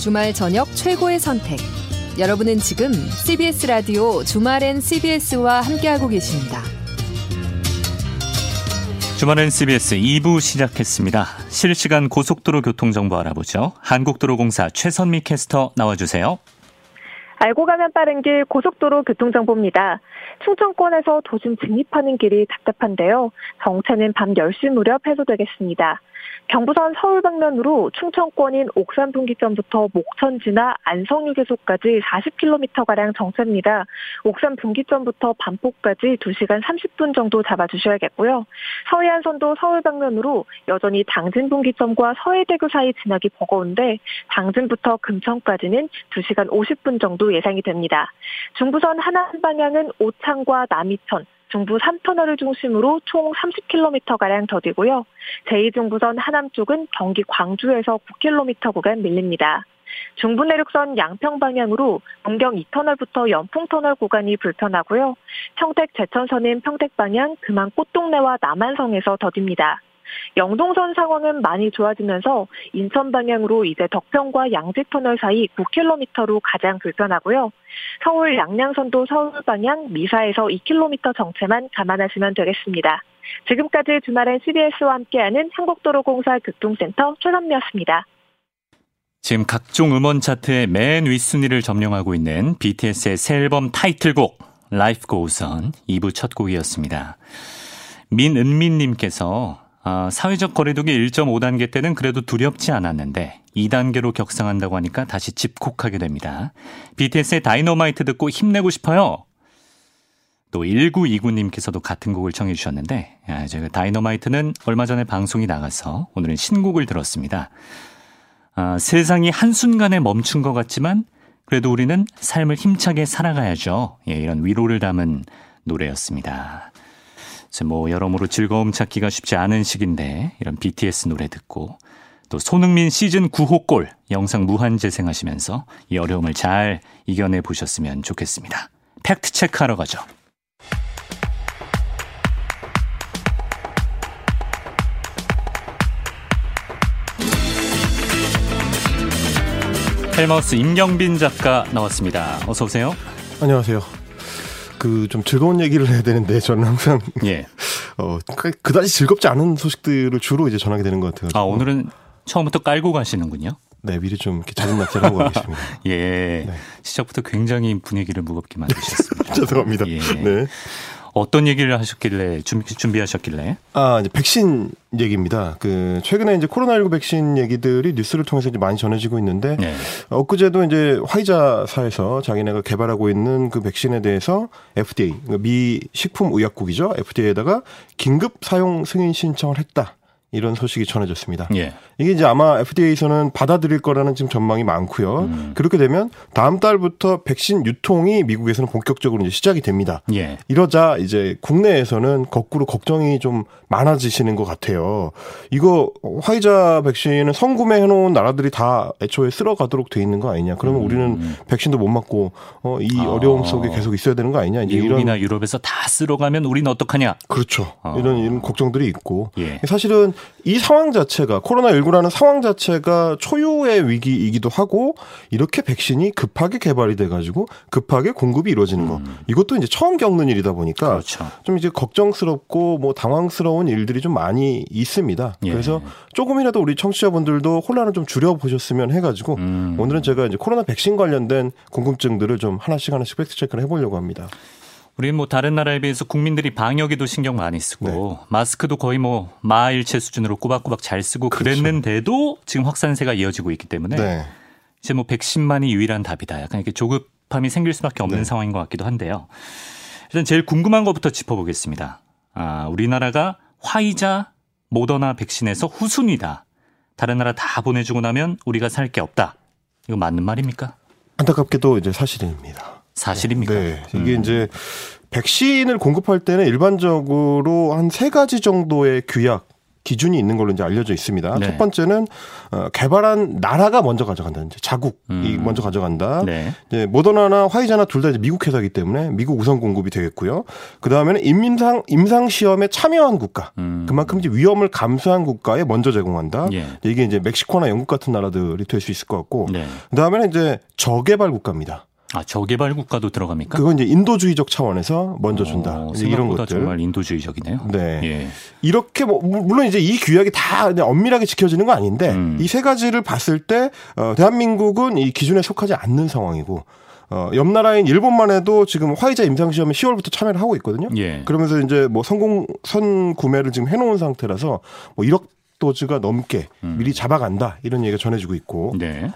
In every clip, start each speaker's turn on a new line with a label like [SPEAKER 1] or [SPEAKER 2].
[SPEAKER 1] 주말 저녁 최고의 선택. 여러분은 지금 CBS 라디오 주말엔 CBS와 함께하고 계십니다.
[SPEAKER 2] 주말엔 CBS 2부 시작했습니다. 실시간 고속도로 교통 정보 알아보죠. 한국도로공사 최선미 캐스터 나와주세요.
[SPEAKER 3] 알고 가면 빠른 길 고속도로 교통정보입니다. 충청권에서 도심 진입하는 길이 답답한데요. 정체는 밤 10시 무렵 해소되겠습니다. 경부선 서울 방면으로 충청권인 옥산 분기점부터 목천 지나 안성휴게소까지 40km가량 정체입니다. 옥산 분기점부터 반포까지 2시간 30분 정도 잡아주셔야겠고요. 서해안선도 서울 방면으로 여전히 당진 분기점과 서해대교 사이 지나기 버거운데 당진부터 금천까지는 2시간 50분 정도 예상이 됩니다. 중부선 하남 방향은 오창과 남이천, 중부 3터널을 중심으로 총 30km가량 더디고요. 제2중부선 하남 쪽은 경기 광주에서 9km 구간 밀립니다. 중부 내륙선 양평 방향으로 문경 2터널부터 연풍터널 구간이 불편하고요. 평택 제천선은 평택 방향 그만 꽃동네와 남한성에서 더딥니다. 영동선 상황은 많이 좋아지면서 인천 방향으로 이제 덕평과 양지터널 사이 9km로 가장 불편하고요. 서울 양양선도 서울 방향 미사에서 2km 정체만 감안하시면 되겠습니다. 지금까지 주말엔 CBS와 함께하는 한국도로공사 교통센터 최선미였습니다.
[SPEAKER 2] 지금 각종 음원 차트의 맨 윗순위를 점령하고 있는 BTS의 새 앨범 타이틀곡 Life Goes On 2부 첫 곡이었습니다. 민은민님께서 아, 사회적 거리두기 1.5단계 때는 그래도 두렵지 않았는데 2단계로 격상한다고 하니까 다시 집콕하게 됩니다. BTS의 다이너마이트 듣고 힘내고 싶어요. 또 1929님께서도 같은 곡을 청해 주셨는데 아, 제가 다이너마이트는 얼마 전에 방송이 나가서 오늘은 신곡을 들었습니다. 아, 세상이 한순간에 멈춘 것 같지만 그래도 우리는 삶을 힘차게 살아가야죠. 예, 이런 위로를 담은 노래였습니다. 뭐 여러모로 즐거움 찾기가 쉽지 않은 시기인데 이런 BTS 노래 듣고 또 손흥민 시즌 9호 골 영상 무한 재생하시면서 이 어려움을 잘 이겨내 보셨으면 좋겠습니다. 팩트 체크하러 가죠. 헬마우스 임경빈 작가 나왔습니다. 어서 오세요.
[SPEAKER 4] 안녕하세요. 그 좀 즐거운 얘기를 해야 되는데 저는 항상
[SPEAKER 2] 예.
[SPEAKER 4] 어 그다지 즐겁지 않은 소식들을 주로 이제 전하게 되는 것 같아요.
[SPEAKER 2] 아 오늘은 처음부터 깔고 가시는군요.
[SPEAKER 4] 네, 미리 좀 이렇게 자진 납작을 하고 가겠습니다.
[SPEAKER 2] 예. 네. 시작부터 굉장히 분위기를 무겁게 만드셨습니다.
[SPEAKER 4] 죄송합니다.
[SPEAKER 2] 예.
[SPEAKER 4] 네.
[SPEAKER 2] 어떤 얘기를 하셨길래 준비, 준비 하셨길래?
[SPEAKER 4] 아 이제 백신 얘기입니다. 그 최근에 이제 코로나19 백신 얘기들이 뉴스를 통해서 이제 많이 전해지고 있는데 네. 엊그제도 이제 화이자사에서 자기네가 개발하고 있는 그 백신에 대해서 FDA 그러니까 미 식품의약국이죠 FDA에다가 긴급 사용 승인 신청을 했다. 이런 소식이 전해졌습니다. 예. 이게 이제 아마 FDA에서는 받아들일 거라는 지금 전망이 많고요. 음. 그렇게 되면 다음 달부터 백신 유통이 미국에서는 본격적으로 이제 시작이 됩니다. 예. 이러자 이제 국내에서는 거꾸로 걱정이 좀 많아지시는 것 같아요. 이거 화이자 백신은 성구매 해 놓은 나라들이 다 애초에 쓸어가도록 돼 있는 거 아니냐? 그러면 음. 우리는 백신도 못 맞고 어, 이 아. 어려움 속에 계속 있어야 되는 거 아니냐?
[SPEAKER 2] 이제 미국이나 이런 유럽에서 다 쓸어가면 우리는 어떡하냐?
[SPEAKER 4] 그렇죠. 아. 이런 이런 걱정들이 있고 예. 사실은 이 상황 자체가 코로나19라는 상황 자체가 초유의 위기이기도 하고 이렇게 백신이 급하게 개발이 돼 가지고 급하게 공급이 이루어지는 거. 음. 이것도 이제 처음 겪는 일이다 보니까
[SPEAKER 2] 그렇죠.
[SPEAKER 4] 좀 이제 걱정스럽고 뭐 당황스러운 일들이 좀 많이 있습니다. 예. 그래서 조금이라도 우리 청취자분들도 혼란을 좀 줄여 보셨으면 해 가지고 음. 오늘은 제가 이제 코로나 백신 관련된 궁금증들을 좀 하나씩 하나씩 팩트 체크를 해 보려고 합니다.
[SPEAKER 2] 우리 뭐 다른 나라에 비해서 국민들이 방역에도 신경 많이 쓰고 네. 마스크도 거의 뭐 마일체 수준으로 꼬박꼬박 잘 쓰고 그렇죠. 그랬는데도 지금 확산세가 이어지고 있기 때문에 네. 이제 뭐 백신만이 유일한 답이다. 약간 이렇게 조급함이 생길 수밖에 없는 네. 상황인 것 같기도 한데요. 일단 제일 궁금한 것부터 짚어보겠습니다. 아, 우리나라가 화이자, 모더나 백신에서 후순위다. 다른 나라 다 보내주고 나면 우리가 살 게 없다. 이거 맞는 말입니까?
[SPEAKER 4] 안타깝게도 이제 사실입니다.
[SPEAKER 2] 사실입니까?
[SPEAKER 4] 네. 이게 음. 이제 백신을 공급할 때는 일반적으로 한 세 가지 정도의 규약 기준이 있는 걸로 이제 알려져 있습니다. 네. 첫 번째는 어, 개발한 나라가 먼저 가져간다. 이제 자국이 음. 먼저 가져간다. 네. 이제 모더나나 화이자나 둘 다 이제 미국 회사이기 때문에 미국 우선 공급이 되겠고요. 그 다음에는 임상 임상 시험에 참여한 국가, 음. 그만큼 이제 위험을 감수한 국가에 먼저 제공한다. 예. 이게 이제 멕시코나 영국 같은 나라들이 될 수 있을 것 같고, 네. 그 다음에는 이제 저개발 국가입니다.
[SPEAKER 2] 아 저개발 국가도 들어갑니까?
[SPEAKER 4] 그건 이제 인도주의적 차원에서 먼저 준다.
[SPEAKER 2] 어, 이런 것들 정말 인도주의적이네요.
[SPEAKER 4] 네. 예. 이렇게 뭐 물론 이제 이 규약이 다 엄밀하게 지켜지는 건 아닌데 음. 이세 가지를 봤을 때 어, 대한민국은 이 기준에 속하지 않는 상황이고 어, 옆 나라인 일본만 해도 지금 화이자 임상 시험에 10월부터 참여를 하고 있거든요. 예. 그러면서 이제 뭐 성공 선 구매를 지금 해놓은 상태라서 뭐 1억 도즈가 넘게 음. 미리 잡아간다 이런 얘기가 전해지고 있고. 네.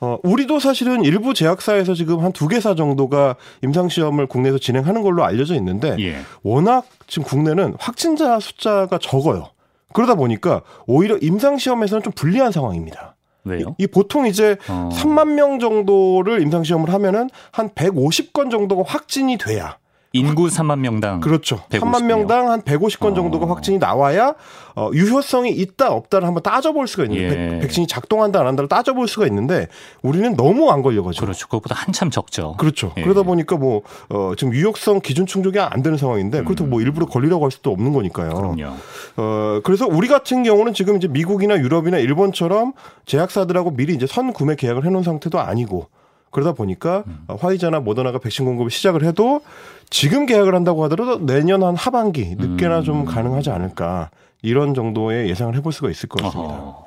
[SPEAKER 4] 어, 우리도 사실은 일부 제약사에서 지금 한 두 개사 정도가 임상시험을 국내에서 진행하는 걸로 알려져 있는데 예. 워낙 지금 국내는 확진자 숫자가 적어요. 그러다 보니까 오히려 임상시험에서는 좀 불리한 상황입니다.
[SPEAKER 2] 왜요?
[SPEAKER 4] 이, 이 보통 이제 어. 3만 명 정도를 임상시험을 하면은 한 150건 정도가 확진이 돼야
[SPEAKER 2] 인구 3만 명당
[SPEAKER 4] 그렇죠. 3만 명당 한 150건 정도가 어. 확진이 나와야 어, 유효성이 있다 없다를 한번 따져볼 수가 있는 예. 백, 신이 작동한다 안 한다를 따져볼 수가 있는데 우리는 너무 안 걸려가지고
[SPEAKER 2] 그렇죠. 그것보다 한참 적죠.
[SPEAKER 4] 그렇죠. 예. 그러다 보니까 뭐 어, 지금 유효성 기준 충족이 안 되는 상황인데 음. 그렇다고 뭐 일부러 걸리려고 할 수도 없는 거니까요.
[SPEAKER 2] 그럼요.
[SPEAKER 4] 어, 그래서 우리 같은 경우는 지금 이제 미국이나 유럽이나 일본처럼 제약사들하고 미리 이제 선 구매 계약을 해놓은 상태도 아니고 그러다 보니까 음. 화이자나 모더나가 백신 공급을 시작을 해도 지금 계약을 한다고 하더라도 내년 한 하반기 늦게나 음. 좀 가능하지 않을까 이런 정도의 예상을 해볼 수가 있을 것 같습니다. 어허.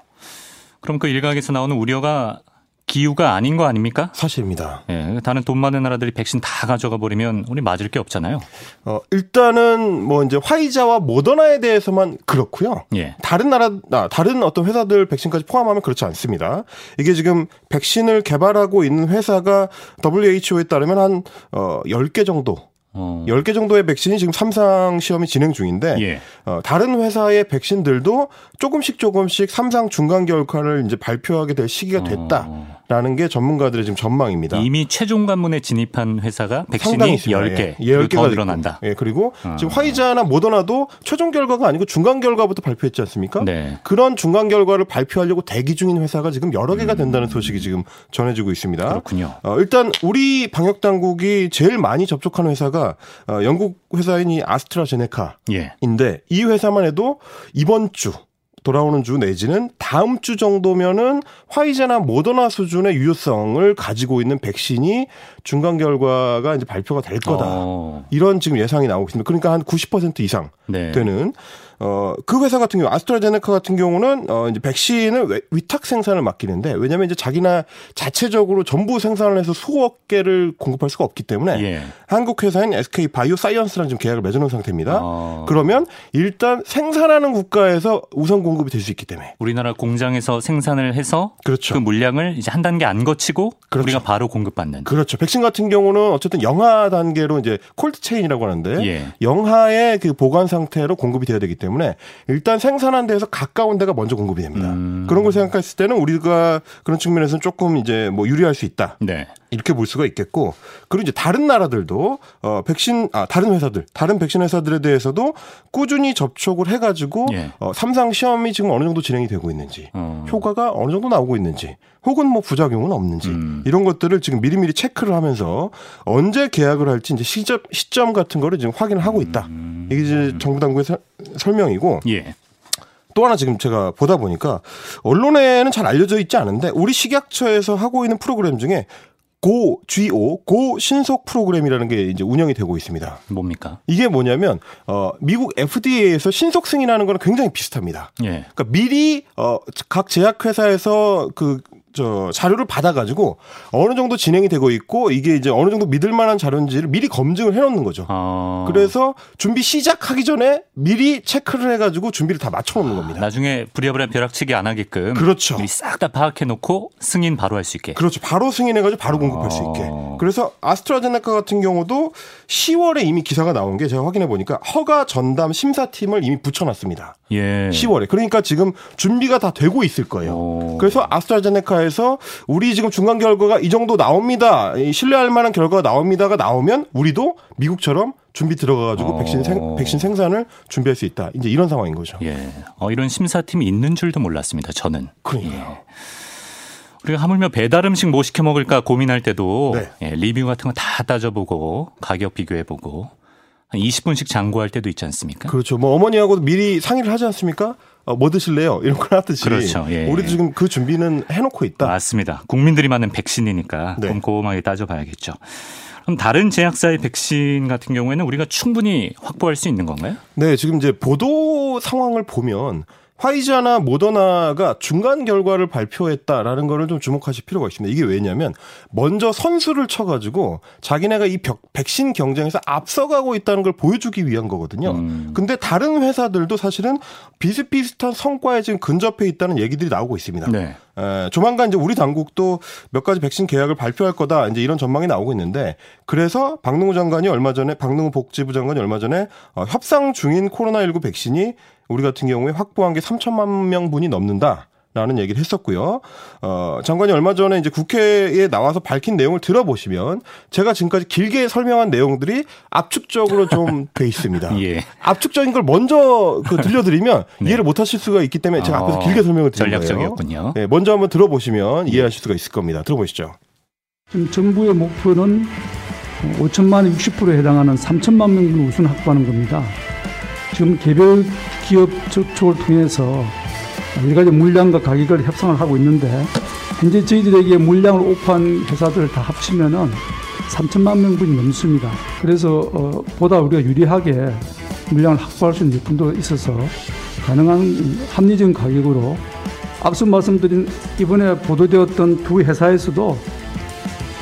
[SPEAKER 2] 그럼 그 일각에서 나오는 우려가 기후가 아닌 거 아닙니까?
[SPEAKER 4] 사실입니다.
[SPEAKER 2] 예, 다른 돈 많은 나라들이 백신 다 가져가 버리면 우리 맞을 게 없잖아요.
[SPEAKER 4] 어, 일단은 뭐 이제 화이자와 모더나에 대해서만 그렇고요. 예. 다른 나라, 아, 다른 어떤 회사들 백신까지 포함하면 그렇지 않습니다. 이게 지금 백신을 개발하고 있는 회사가 WHO에 따르면 한 어, 10개 정도 어. 10개 정도의 백신이 지금 삼상 시험이 진행 중인데 예. 어, 다른 회사의 백신들도 조금씩 조금씩 삼상 중간 결과를 이제 발표하게 될 시기가 됐다. 어. 라는 게 전문가들의 지금 전망입니다.
[SPEAKER 2] 이미 최종 관문에 진입한 회사가 백신이 10개 예. 10개가 늘어난다.
[SPEAKER 4] 예, 그리고 어. 지금 화이자나 모더나도 최종 결과가 아니고 중간 결과부터 발표했지 않습니까? 네. 그런 중간 결과를 발표하려고 대기 중인 회사가 지금 여러 개가 된다는 소식이 지금 전해지고 있습니다.
[SPEAKER 2] 그렇군요.
[SPEAKER 4] 어, 일단 우리 방역 당국이 제일 많이 접촉하는 회사가 어, 영국 회사인 이 아스트라제네카인데 예. 이 회사만 해도 이번 주 돌아오는 주 내지는 다음 주 정도면은 화이자나 모더나 수준의 유효성을 가지고 있는 백신이 중간 결과가 이제 발표가 될 거다. 어. 이런 지금 예상이 나오고 있습니다. 그러니까 한 90% 이상 네. 되는 어, 그 회사 같은 경우, 아스트라제네카 같은 경우는, 어, 이제 백신을 위탁 생산을 맡기는데, 왜냐면 이제 자기나 자체적으로 전부 생산을 해서 수억 개를 공급할 수가 없기 때문에, 예. 한국 회사인 SK 바이오 사이언스랑 지금 계약을 맺어놓은 상태입니다. 어. 그러면 일단 생산하는 국가에서 우선 공급이 될 수 있기 때문에.
[SPEAKER 2] 우리나라 공장에서 생산을 해서 그렇죠. 그 물량을 이제 한 단계 안 거치고 그렇죠. 우리가 바로 공급받는.
[SPEAKER 4] 그렇죠. 백신 같은 경우는 어쨌든 영하 단계로 이제 콜드 체인이라고 하는데, 예. 영하의 그 보관 상태로 공급이 돼야 되기 때문에 때문에 일단 생산한 데에서 가까운 데가 먼저 공급이 됩니다. 음. 그런 걸 생각했을 때는 우리가 그런 측면에서는 조금 이제 뭐 유리할 수 있다. 네. 이렇게 볼 수가 있겠고 그리고 이제 다른 나라들도 어 백신 아 다른 회사들 다른 백신 회사들에 대해서도 꾸준히 접촉을 해가지고 예. 어 삼상 시험이 지금 어느 정도 진행이 되고 있는지 어. 효과가 어느 정도 나오고 있는지 혹은 뭐 부작용은 없는지 음. 이런 것들을 지금 미리미리 체크를 하면서 언제 계약을 할지 이제 시점 시점 같은 거를 지금 확인을 하고 있다. 음. 이게 이제 정부 당국의 서, 설명이고. 예. 또 하나 지금 제가 보다 보니까 언론에는 잘 알려져 있지 않은데 우리 식약처에서 하고 있는 프로그램 중에 고 GO 고 신속 프로그램이라는 게 이제 운영이 되고 있습니다.
[SPEAKER 2] 뭡니까?
[SPEAKER 4] 이게 뭐냐면 어 미국 FDA에서 신속 승인하는 거는 굉장히 비슷합니다. 예. 그러니까 미리 어각 제약 회사에서 그 저 자료를 받아가지고 어느 정도 진행이 되고 있고 이게 이제 어느 정도 믿을 만한 자료인지를 미리 검증을 해놓는 거죠. 아. 그래서 준비 시작하기 전에 미리 체크를 해가지고 준비를 다 맞춰놓는 겁니다.
[SPEAKER 2] 나중에 부랴부랴 벼락치기 안 하게끔
[SPEAKER 4] 그렇죠.
[SPEAKER 2] 미리 싹 다 파악해놓고 승인 바로 할 수 있게.
[SPEAKER 4] 그렇죠. 바로 승인해가지고 바로 공급할 아. 수 있게. 그래서 아스트라제네카 같은 경우도 10월에 이미 기사가 나온 게 제가 확인해 보니까 허가 전담 심사팀을 이미 붙여놨습니다. 예. 10월에. 그러니까 지금 준비가 다 되고 있을 거예요. 오. 그래서 아스트라제네카 회사에서 우리 지금 중간 결과가 이 정도 나옵니다. 신뢰할 만한 결과가 나옵니다가 나오면 우리도 미국처럼 준비 들어가가지고 어. 백신 생, 백신 생산을 준비할 수 있다. 이제 이런 상황인 거죠.
[SPEAKER 2] 예. 어, 이런 심사팀이 있는 줄도 몰랐습니다. 저는.
[SPEAKER 4] 그러니까. 예.
[SPEAKER 2] 우리가 하물며 배달 음식 뭐 시켜 먹을까 고민할 때도 네. 예, 리뷰 같은 거 다 따져보고 가격 비교해보고 한 20분씩 장구할 때도 있지 않습니까?
[SPEAKER 4] 그렇죠. 뭐 어머니하고도 미리 상의를 하지 않습니까? 어, 뭐 드실래요? 이런 걸 하듯이.
[SPEAKER 2] 그렇죠. 예.
[SPEAKER 4] 우리도 지금 그 준비는 해놓고 있다.
[SPEAKER 2] 맞습니다. 국민들이 맞는 백신이니까 네. 꼼꼼하게 따져봐야겠죠. 그럼 다른 제약사의 백신 같은 경우에는 우리가 충분히 확보할 수 있는 건가요?
[SPEAKER 4] 네, 지금 이제 보도 상황을 보면 화이자나 모더나가 중간 결과를 발표했다라는 거를 좀 주목하실 필요가 있습니다. 이게 왜냐면 먼저 선수를 쳐가지고 자기네가 이 벽, 백신 경쟁에서 앞서가고 있다는 걸 보여주기 위한 거거든요. 음. 근데 다른 회사들도 사실은 비슷비슷한 성과에 지금 근접해 있다는 얘기들이 나오고 있습니다. 네. 에, 조만간 이제 우리 당국도 몇 가지 백신 계약을 발표할 거다 이제 이런 전망이 나오고 있는데 그래서 박능우 장관이 얼마 전에 박능우 복지부 장관이 얼마 전에 어, 협상 중인 코로나19 백신이 우리 같은 경우에 확보한 게 3천만 명분이 넘는다. 라는 얘기를 했었고요. 어, 장관이 얼마 전에 이제 국회에 나와서 밝힌 내용을 들어보시면 제가 지금까지 길게 설명한 내용들이 압축적으로 좀 돼 있습니다. 예. 압축적인 걸 먼저 그 들려드리면 네. 이해를 못 하실 수가 있기 때문에 제가 앞에서 어, 길게 설명을 드린
[SPEAKER 2] 전략적이었군요.
[SPEAKER 4] 네, 먼저 한번 들어보시면 이해하실 수가 있을 겁니다. 들어보시죠.
[SPEAKER 5] 지금 정부의 목표는 5천만 60%에 해당하는 3천만 명분 우선 확보하는 겁니다. 지금 개별 기업 접촉을 통해서 여러 가지 물량과 가격을 협상을 하고 있는데 현재 저희들에게 물량을 오프한 회사들 다 합치면은 3천만 명분이 넘습니다. 그래서 어, 보다 우리가 유리하게 물량을 확보할 수 있는 여건도 있어서 가능한 합리적인 가격으로 앞서 말씀드린 이번에 보도되었던 두 회사에서도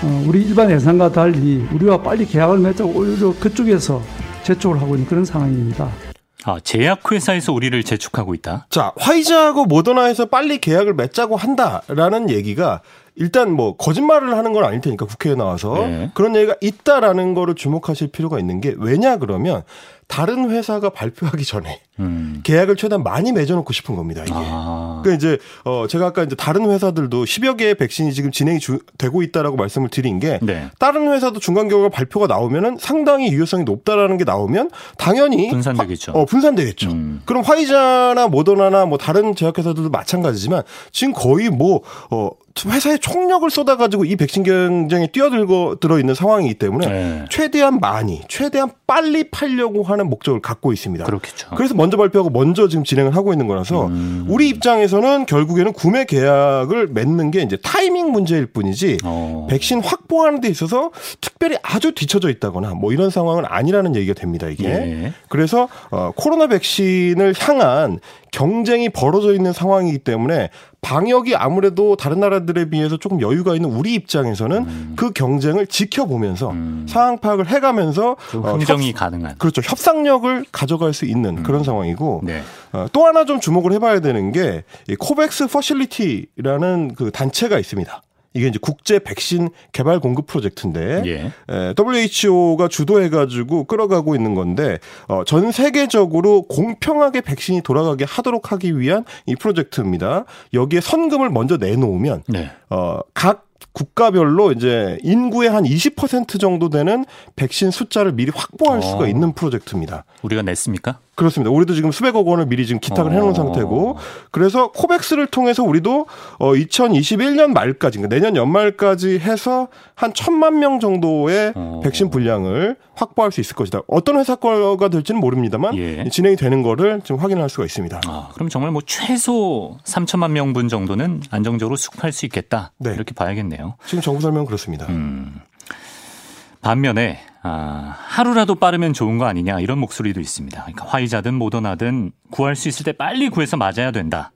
[SPEAKER 5] 어, 우리 일반 예상과 달리 우리와 빨리 계약을 맺자고 오히려 그쪽에서 재촉을 하고 있는 그런 상황입니다.
[SPEAKER 2] 아, 제약회사에서 우리를 재촉하고 있다?
[SPEAKER 4] 자, 화이자하고 모더나에서 빨리 계약을 맺자고 한다라는 얘기가 일단 뭐 거짓말을 하는 건 아닐 테니까 국회에 나와서 네. 그런 얘기가 있다라는 거를 주목하실 필요가 있는 게 왜냐 그러면 다른 회사가 발표하기 전에 음. 계약을 최대한 많이 맺어놓고 싶은 겁니다. 이게. 아. 그러니까 이제 어 제가 아까 이제 다른 회사들도 10여 개의 백신이 지금 진행이 주, 되고 있다라고 말씀을 드린 게 네. 다른 회사도 중간 결과 발표가 나오면은 상당히 유효성이 높다라는 게 나오면 당연히
[SPEAKER 2] 분산되겠죠.
[SPEAKER 4] 화, 어 분산되겠죠. 음. 그럼 화이자나 모더나나 뭐 다른 제약회사들도 마찬가지지만 지금 거의 뭐어 회사의 총력을 쏟아가지고 이 백신 경쟁에 뛰어들고 들어 있는 상황이기 때문에 네. 최대한 많이, 최대한 빨리 팔려고 하는 목적을 갖고 있습니다.
[SPEAKER 2] 그렇겠죠.
[SPEAKER 4] 그래서 먼저 발표하고 먼저 지금 진행을 하고 있는 거라서 음. 우리 입장에서는 결국에는 구매 계약을 맺는 게 이제 타이밍 문제일 뿐이지 어. 백신 확보하는 데 있어서 특별히 아주 뒤쳐져 있다거나 뭐 이런 상황은 아니라는 얘기가 됩니다. 이게 예. 그래서 어, 코로나 백신을 향한 경쟁이 벌어져 있는 상황이기 때문에 방역이 아무래도 다른 나라들에 비해서 조금 여유가 있는 우리 입장에서는 음. 그 경쟁을 지켜보면서 음. 상황 파악을 해가면서
[SPEAKER 2] 흥정이 어, 협, 가능한
[SPEAKER 4] 그렇죠 협상력을 가져갈 수 있는 음. 그런 상황이고 네. 어, 또 하나 좀 주목을 해봐야 되는 게 코백스 Facility라는 그 단체가 있습니다. 이게 이제 국제 백신 개발 공급 프로젝트인데 예. 에, WHO가 주도해가지고 끌어가고 있는 건데 어, 전 세계적으로 공평하게 백신이 돌아가게 하도록 하기 위한 이 프로젝트입니다. 여기에 선금을 먼저 내놓으면 네. 어, 각 국가별로 이제 인구의 한 20% 정도 되는 백신 숫자를 미리 확보할 수가 어. 있는 프로젝트입니다.
[SPEAKER 2] 우리가 냈습니까?
[SPEAKER 4] 그렇습니다. 우리도 지금 수백억 원을 미리 지금 기탁을 어. 해놓은 상태고, 그래서 코백스를 통해서 우리도 어 2021년 말까지, 그러니까 내년 연말까지 해서 한 천만 명 정도의 어. 백신 분량을 확보할 수 있을 것이다. 어떤 회사 거가 될지는 모릅니다만 예. 진행이 되는 거를 지금 확인할 수가 있습니다.
[SPEAKER 2] 아, 그럼 정말 뭐 최소 3천만 명분 정도는 안정적으로 수급할 수 있겠다. 네. 이렇게 봐야겠네요.
[SPEAKER 4] 지금 정부 설명은 그렇습니다. 음.
[SPEAKER 2] 반면에 아, 하루라도 빠르면 좋은 거 아니냐 이런 목소리도 있습니다. 그러니까 화이자든 모더나든 구할 수 있을 때 빨리 구해서 맞아야 된다.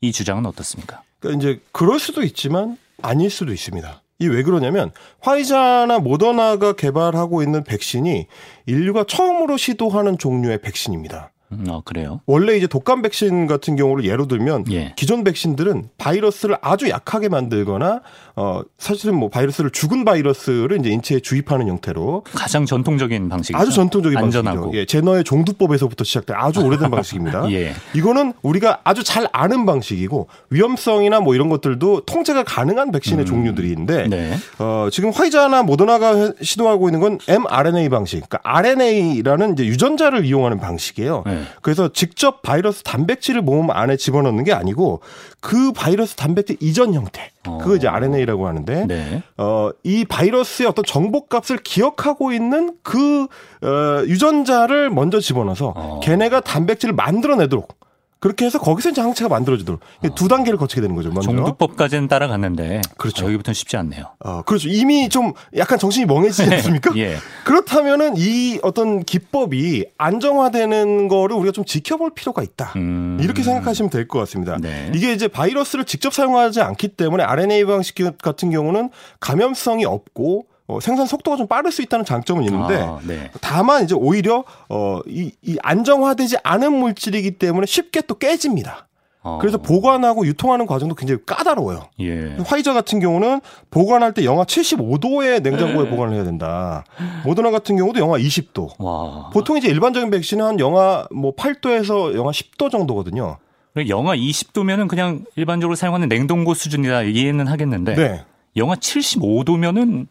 [SPEAKER 2] 이 주장은 어떻습니까?
[SPEAKER 4] 그러니까 이제 그럴 수도 있지만 아닐 수도 있습니다. 이 왜 그러냐면 화이자나 모더나가 개발하고 있는 백신이 인류가 처음으로 시도하는 종류의 백신입니다.
[SPEAKER 2] 음, 어, 그래요?
[SPEAKER 4] 원래 이제 독감 백신 같은 경우를 예로 들면 예. 기존 백신들은 바이러스를 아주 약하게 만들거나 어 사실은 뭐 바이러스를 죽은 바이러스를 이제 인체에 주입하는 형태로
[SPEAKER 2] 가장 전통적인 방식이죠.
[SPEAKER 4] 아주 전통적인
[SPEAKER 2] 안전하고.
[SPEAKER 4] 방식이죠. 예, 제너의 종두법에서부터 시작된 아주 오래된 방식입니다. 예. 이거는 우리가 아주 잘 아는 방식이고 위험성이나 뭐 이런 것들도 통제가 가능한 백신의 음. 종류들인데 네. 어 지금 화이자나 모더나가 시도하고 있는 건 mRNA 방식, 그러니까 RNA라는 이제 유전자를 이용하는 방식이에요. 네. 그래서 직접 바이러스 단백질을 몸 안에 집어넣는 게 아니고 그 바이러스 단백질 이전 형태. 그거 이제 RNA라고 하는데 네. 어, 이 바이러스의 어떤 정보값을 기억하고 있는 그 어, 유전자를 먼저 집어넣어서 어. 걔네가 단백질을 만들어내도록 그렇게 해서 거기서 이제 항체가 만들어지도록 어. 두 단계를 거치게 되는 거죠. 먼저.
[SPEAKER 2] 정두법까지는 따라갔는데 그렇죠. 여기부터는 쉽지 않네요.
[SPEAKER 4] 어, 그렇죠. 이미 좀 약간 정신이 멍해지지 않습니까? 예. 그렇다면은 이 어떤 기법이 안정화되는 거를 우리가 좀 지켜볼 필요가 있다. 음. 이렇게 생각하시면 될 것 같습니다. 네. 이게 이제 바이러스를 직접 사용하지 않기 때문에 RNA 방식 같은 경우는 감염성이 없고 어, 생산 속도가 좀 빠를 수 있다는 장점은 있는데 아, 네. 다만 이제 오히려 어, 이, 이 안정화되지 않은 물질이기 때문에 쉽게 또 깨집니다. 어. 그래서 보관하고 유통하는 과정도 굉장히 까다로워요. 예. 화이자 같은 경우는 보관할 때 영하 75도의 냉장고에 네. 보관을 해야 된다. 모더나 같은 경우도 영하 20도. 와. 보통 이제 일반적인 백신은 한 영하 뭐 8도에서 영하 10도 정도거든요.
[SPEAKER 2] 영하 20도면은 그냥 일반적으로 사용하는 냉동고 수준이다 이해는 하겠는데 네. 영하 75도면은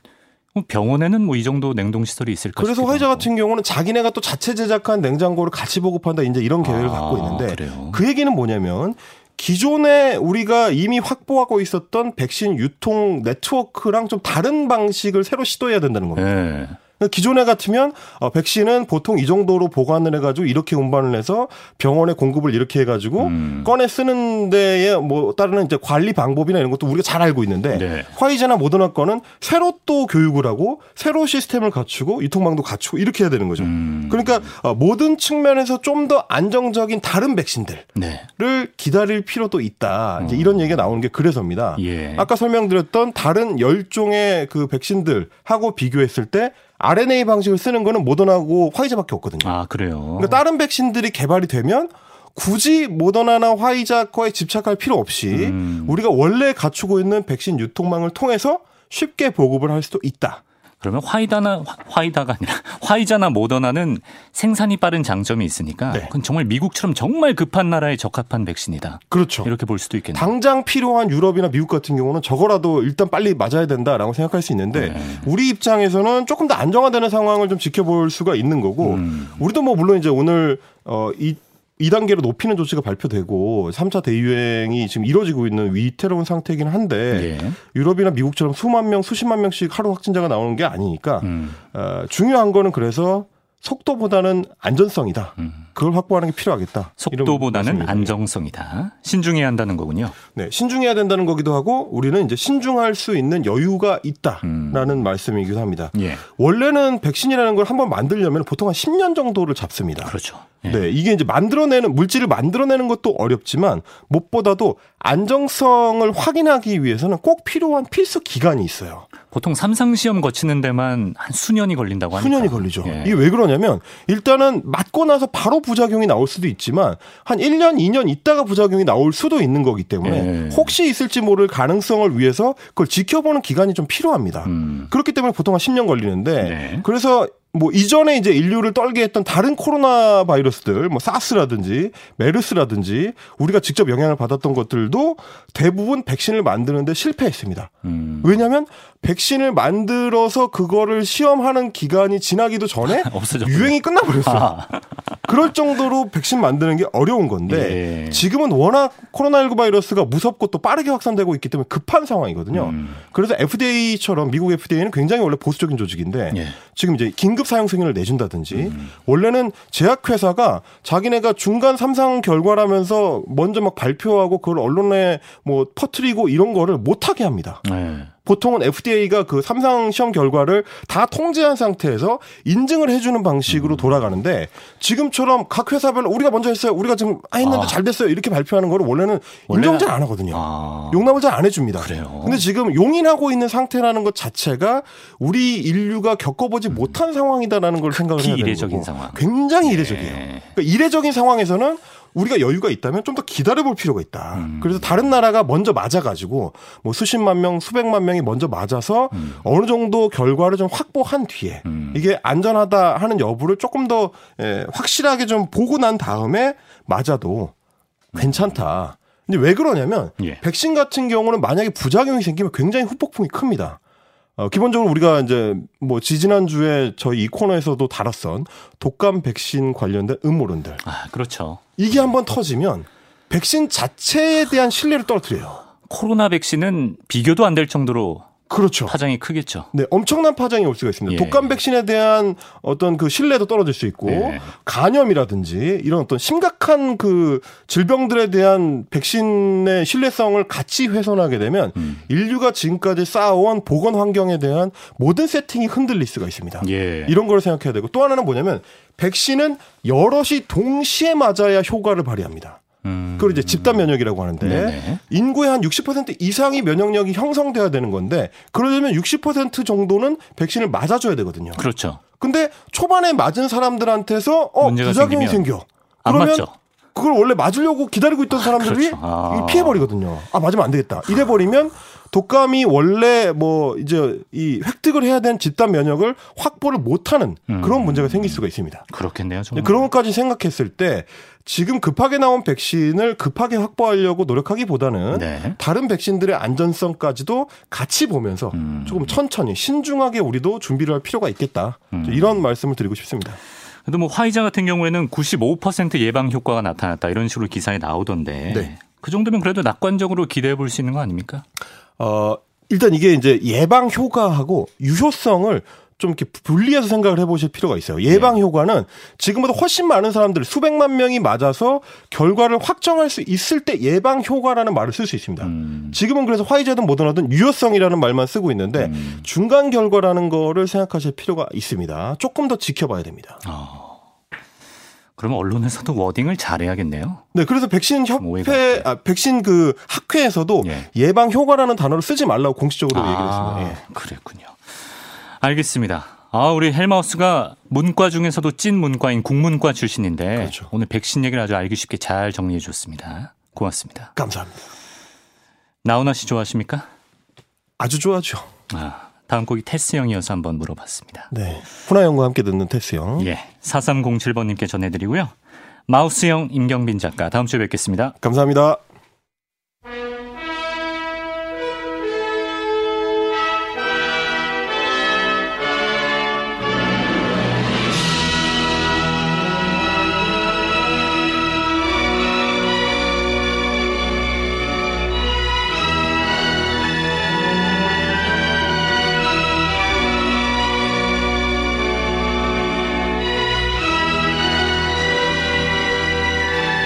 [SPEAKER 2] 병원에는 뭐 이 정도 냉동 시설이 있을까?
[SPEAKER 4] 그래서 화이자 같은 경우는 자기네가 또 자체 제작한 냉장고를 같이 보급한다 이제 이런 계획을 아, 갖고 있는데 그래요? 그 얘기는 뭐냐면 기존에 우리가 이미 확보하고 있었던 백신 유통 네트워크랑 좀 다른 방식을 새로 시도해야 된다는 겁니다. 네. 기존에 같으면 어, 백신은 보통 이 정도로 보관을 해가지고 이렇게 운반을 해서 병원에 공급을 이렇게 해가지고 음. 꺼내 쓰는 데에 뭐 따르는 이제 관리 방법이나 이런 것도 우리가 잘 알고 있는데 네. 화이자나 모더나 거는 새로 또 교육을 하고 새로 시스템을 갖추고 유통망도 갖추고 이렇게 해야 되는 거죠. 음. 그러니까 어, 모든 측면에서 좀 더 안정적인 다른 백신들을 네. 기다릴 필요도 있다. 이제 음. 이런 얘기가 나오는 게 그래서입니다. 예. 아까 설명드렸던 다른 열종의 그 백신들하고 비교했을 때 RNA 방식을 쓰는 거는 모더나고 화이자밖에 없거든요.
[SPEAKER 2] 아, 그래요?
[SPEAKER 4] 그러니까 다른 백신들이 개발이 되면 굳이 모더나나 화이자 거에 집착할 필요 없이 음. 우리가 원래 갖추고 있는 백신 유통망을 통해서 쉽게 보급을 할 수도 있다.
[SPEAKER 2] 그러면 화이다나 화이다가 아니라 화이자나 모더나는 생산이 빠른 장점이 있으니까 네. 그건 정말 미국처럼 정말 급한 나라에 적합한 백신이다.
[SPEAKER 4] 그렇죠.
[SPEAKER 2] 이렇게 볼 수도 있겠네요.
[SPEAKER 4] 당장 필요한 유럽이나 미국 같은 경우는 저거라도 일단 빨리 맞아야 된다라고 생각할 수 있는데 네. 우리 입장에서는 조금 더 안정화되는 상황을 좀 지켜볼 수가 있는 거고 음. 우리도 뭐 물론 이제 오늘 어 이 2단계로 높이는 조치가 발표되고 3차 대유행이 지금 이뤄지고 있는 위태로운 상태이긴 한데 예. 유럽이나 미국처럼 수만 명, 수십만 명씩 하루 확진자가 나오는 게 아니니까 음. 어, 중요한 거는 그래서 속도보다는 안전성이다. 음. 그걸 확보하는 게 필요하겠다.
[SPEAKER 2] 속도보다는 안정성이다. 신중해야 한다는 거군요.
[SPEAKER 4] 네, 신중해야 된다는 거기도 하고 우리는 이제 신중할 수 있는 여유가 있다라는 음. 말씀이기도 합니다. 예. 원래는 백신이라는 걸 한번 만들려면 보통 한 10년 정도를 잡습니다.
[SPEAKER 2] 그렇죠.
[SPEAKER 4] 예. 네, 이게 이제 만들어내는 물질을 만들어내는 것도 어렵지만 무엇보다도 안정성을 확인하기 위해서는 꼭 필요한 필수 기간이 있어요.
[SPEAKER 2] 보통 삼상 시험 거치는 데만 한 수년이 걸린다고 하니까.
[SPEAKER 4] 수년이 걸리죠. 예. 이게 왜 그러냐면 일단은 맞고 나서 바로 부작용이 나올 수도 있지만 한 1년, 2년 있다가 부작용이 나올 수도 있는 거기 때문에 예. 혹시 있을지 모를 가능성을 위해서 그걸 지켜보는 기간이 좀 필요합니다. 음. 그렇기 때문에 보통 한 10년 걸리는데 네. 그래서 뭐 이전에 이제 인류를 떨게 했던 다른 코로나 바이러스들, 뭐 사스라든지 메르스라든지 우리가 직접 영향을 받았던 것들도 대부분 백신을 만드는데 실패했습니다. 음. 왜냐하면 백신을 만들어서 그거를 시험하는 기간이 지나기도 전에 유행이 끝나버렸어요. 아. 그럴 정도로 백신 만드는 게 어려운 건데 예. 지금은 워낙 코로나19 바이러스가 무섭고 또 빠르게 확산되고 있기 때문에 급한 상황이거든요. 음. 그래서 FDA처럼 미국 FDA는 굉장히 원래 보수적인 조직인데 예. 지금 이제 긴급 사용 승인을 내준다든지 음. 원래는 제약회사가 자기네가 중간 삼상 결과라면서 먼저 막 발표하고 그걸 언론에 뭐 퍼트리고 이런 거를 못하게 합니다. 예. 보통은 FDA가 그 삼상 시험 결과를 다 통제한 상태에서 인증을 해주는 방식으로 음. 돌아가는데 지금처럼 각 회사별로 우리가 먼저 했어요. 우리가 지금 아, 했는데 아. 잘 됐어요. 이렇게 발표하는 거를 원래는 인정 잘 안 하거든요. 아. 용납을 잘 안 해줍니다.
[SPEAKER 2] 그래요.
[SPEAKER 4] 근데 지금 용인하고 있는 상태라는 것 자체가 우리 인류가 겪어보지 음. 못한 상황이다라는 걸 생각을 해야 되는
[SPEAKER 2] 이례적인 상황.
[SPEAKER 4] 굉장히 이례적이에요. 네. 그러니까 이례적인 상황에서는 우리가 여유가 있다면 좀 더 기다려볼 필요가 있다. 음. 그래서 다른 나라가 먼저 맞아가지고 뭐 수십만 명, 수백만 명이 먼저 맞아서 음. 어느 정도 결과를 좀 확보한 뒤에 음. 이게 안전하다 하는 여부를 조금 더 예, 확실하게 좀 보고 난 다음에 맞아도 괜찮다. 근데 왜 그러냐면 예. 백신 같은 경우는 만약에 부작용이 생기면 굉장히 후폭풍이 큽니다. 어, 기본적으로 우리가 이제 뭐 지지난주에 저희 이 코너에서도 다뤘던 독감 백신 관련된 음모론들.
[SPEAKER 2] 아, 그렇죠.
[SPEAKER 4] 이게 한번 터지면 백신 자체에 대한 신뢰를 떨어뜨려요.
[SPEAKER 2] 코로나 백신은 비교도 안 될 정도로
[SPEAKER 4] 그렇죠.
[SPEAKER 2] 파장이 크겠죠.
[SPEAKER 4] 네, 엄청난 파장이 올 수가 있습니다. 예. 독감 백신에 대한 어떤 그 신뢰도 떨어질 수 있고 예. 간염이라든지 이런 어떤 심각한 그 질병들에 대한 백신의 신뢰성을 같이 훼손하게 되면 음. 인류가 지금까지 쌓아온 보건 환경에 대한 모든 세팅이 흔들릴 수가 있습니다. 예. 이런 걸 생각해야 되고 또 하나는 뭐냐면 백신은 여럿이 동시에 맞아야 효과를 발휘합니다. 음. 그걸 이제 집단 면역이라고 하는데 네네. 인구의 한 60% 이상이 면역력이 형성돼야 되는 건데 그러려면 60% 정도는 백신을 맞아줘야 되거든요.
[SPEAKER 2] 그렇죠.
[SPEAKER 4] 근데 초반에 맞은 사람들한테서 어 부작용이 생겨.
[SPEAKER 2] 그러면.
[SPEAKER 4] 그걸 원래 맞으려고 기다리고 있던 사람들이 그렇죠. 아. 피해버리거든요. 아 맞으면 안 되겠다. 이래버리면 독감이 원래 뭐 이제 이 획득을 해야 되는 집단 면역을 확보를 못하는 음. 그런 문제가 생길 수가 있습니다.
[SPEAKER 2] 그렇겠네요.
[SPEAKER 4] 정말. 그런 것까지 생각했을 때 지금 급하게 나온 백신을 급하게 확보하려고 노력하기보다는 네. 다른 백신들의 안전성까지도 같이 보면서 음. 조금 천천히 신중하게 우리도 준비를 할 필요가 있겠다. 음. 이런 말씀을 드리고 싶습니다.
[SPEAKER 2] 그래도 뭐 화이자 같은 경우에는 95% 예방 효과가 나타났다 이런 식으로 기사에 나오던데 네. 그 정도면 그래도 낙관적으로 기대해 볼 수 있는 거 아닙니까?
[SPEAKER 4] 어, 일단 이게 이제 예방 효과하고 유효성을 좀 이렇게 분리해서 생각을 해보실 필요가 있어요. 예방 네. 효과는 지금보다 훨씬 많은 사람들 수백만 명이 맞아서 결과를 확정할 수 있을 때 예방 효과라는 말을 쓸 수 있습니다. 음. 지금은 그래서 화이자든 모더나든 유효성이라는 말만 쓰고 있는데 음. 중간 결과라는 거를 생각하실 필요가 있습니다. 조금 더 지켜봐야 됩니다. 어.
[SPEAKER 2] 그러면 언론에서도 워딩을 잘해야겠네요.
[SPEAKER 4] 네, 그래서 백신 협회, 아, 백신 그 학회에서도 예. 방 효과라는 단어를 쓰지 말라고 공식적으로 아, 얘기를 했습니다. 예.
[SPEAKER 2] 그랬군요. 알겠습니다. 아, 우리 헬마우스가 문과 중에서도 찐 문과인 국문과 출신인데 그렇죠. 오늘 백신 얘기를 아주 알기 쉽게 잘 정리해 줬습니다. 고맙습니다.
[SPEAKER 4] 감사합니다.
[SPEAKER 2] 나훈아 씨 좋아하십니까?
[SPEAKER 4] 아주 좋아하죠.
[SPEAKER 2] 아, 다음 곡이 테스 형이어서 한번 물어봤습니다.
[SPEAKER 4] 네. 훈아영과 함께 듣는 테스 형.
[SPEAKER 2] 예. 4307번님께 전해드리고요. 마우스 형 임경빈 작가 다음 주에 뵙겠습니다.
[SPEAKER 4] 감사합니다.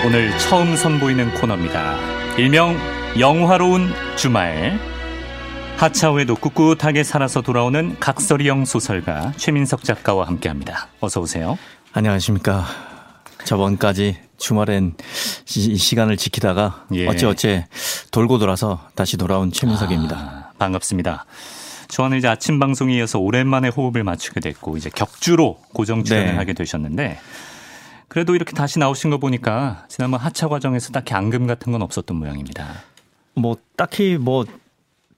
[SPEAKER 2] 오늘 처음 선보이는 코너입니다. 일명 영화로운 주말. 하차후에도 꿋꿋하게 살아서 돌아오는 각설이형 소설가 최민석 작가와 함께합니다. 어서 오세요.
[SPEAKER 6] 안녕하십니까. 저번까지 주말엔 시, 시간을 지키다가 예. 어찌어찌 돌고 돌아서 다시 돌아온 최민석입니다. 아,
[SPEAKER 2] 반갑습니다. 저는 이제 아침 방송에 이어서 오랜만에 호흡을 맞추게 됐고 이제 격주로 고정 출연을 네. 하게 되셨는데 그래도 이렇게 다시 나오신 거 보니까 지난번 하차 과정에서 딱히 앙금 같은 건 없었던 모양입니다.
[SPEAKER 6] 뭐 딱히 뭐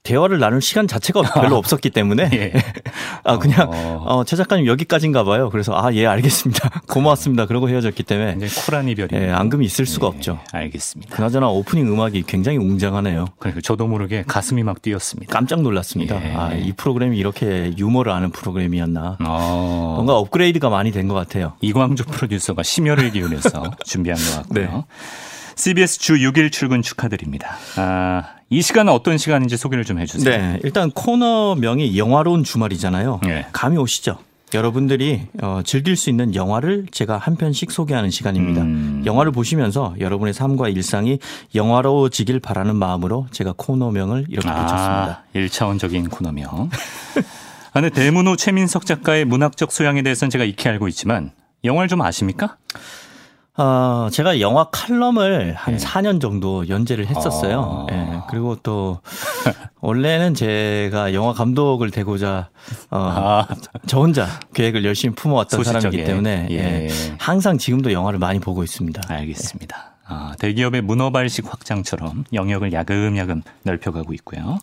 [SPEAKER 6] 대화를 나눌 시간 자체가 별로 없었기 때문에 예. 아 그냥 어, 어, 최 작가님 여기까지인가 봐요. 그래서 아 예 알겠습니다. 고맙습니다. 그러고 헤어졌기 때문에
[SPEAKER 2] 굉장히 쿨한 이별이
[SPEAKER 6] 예, 앙금이 있을 수가 예, 없죠.
[SPEAKER 2] 알겠습니다.
[SPEAKER 6] 그나저나 오프닝 음악이 굉장히 웅장하네요.
[SPEAKER 2] 그리고 저도 모르게 가슴이 막 뛰었습니다.
[SPEAKER 6] 깜짝 놀랐습니다. 예. 아, 이 프로그램이 이렇게 유머를 아는 프로그램이었나. 어. 뭔가 업그레이드가 많이 된 것 같아요.
[SPEAKER 2] 이광조 프로듀서가 심혈을 기울여서 준비한 것 같고요. 네. CBS 주 6일 출근 축하드립니다. 아, 이 시간은 어떤 시간인지 소개를 좀 해주세요.
[SPEAKER 6] 네, 일단 코너명이 영화로운 주말이잖아요. 네. 감이 오시죠? 여러분들이 어, 즐길 수 있는 영화를 제가 한 편씩 소개하는 시간입니다. 음. 영화를 보시면서 여러분의 삶과 일상이 영화로워지길 바라는 마음으로 제가 코너명을 이렇게 아, 붙였습니다.
[SPEAKER 2] 1차원적인 코너명. 아, 근데 대문호 최민석 작가의 문학적 소양에 대해서는 제가 익히 알고 있지만 영화를 좀 아십니까?
[SPEAKER 6] 어, 제가 영화 칼럼을 한 네. 4년 정도 연재를 했었어요. 아. 예. 그리고 또 원래는 제가 영화 감독을 되고자 어, 아. 저 혼자 계획을 열심히 품어왔던 소시적에. 사람이기 때문에 예. 예. 항상 지금도 영화를 많이 보고 있습니다.
[SPEAKER 2] 알겠습니다. 아, 대기업의 문어발식 확장처럼 영역을 야금야금 넓혀가고 있고요.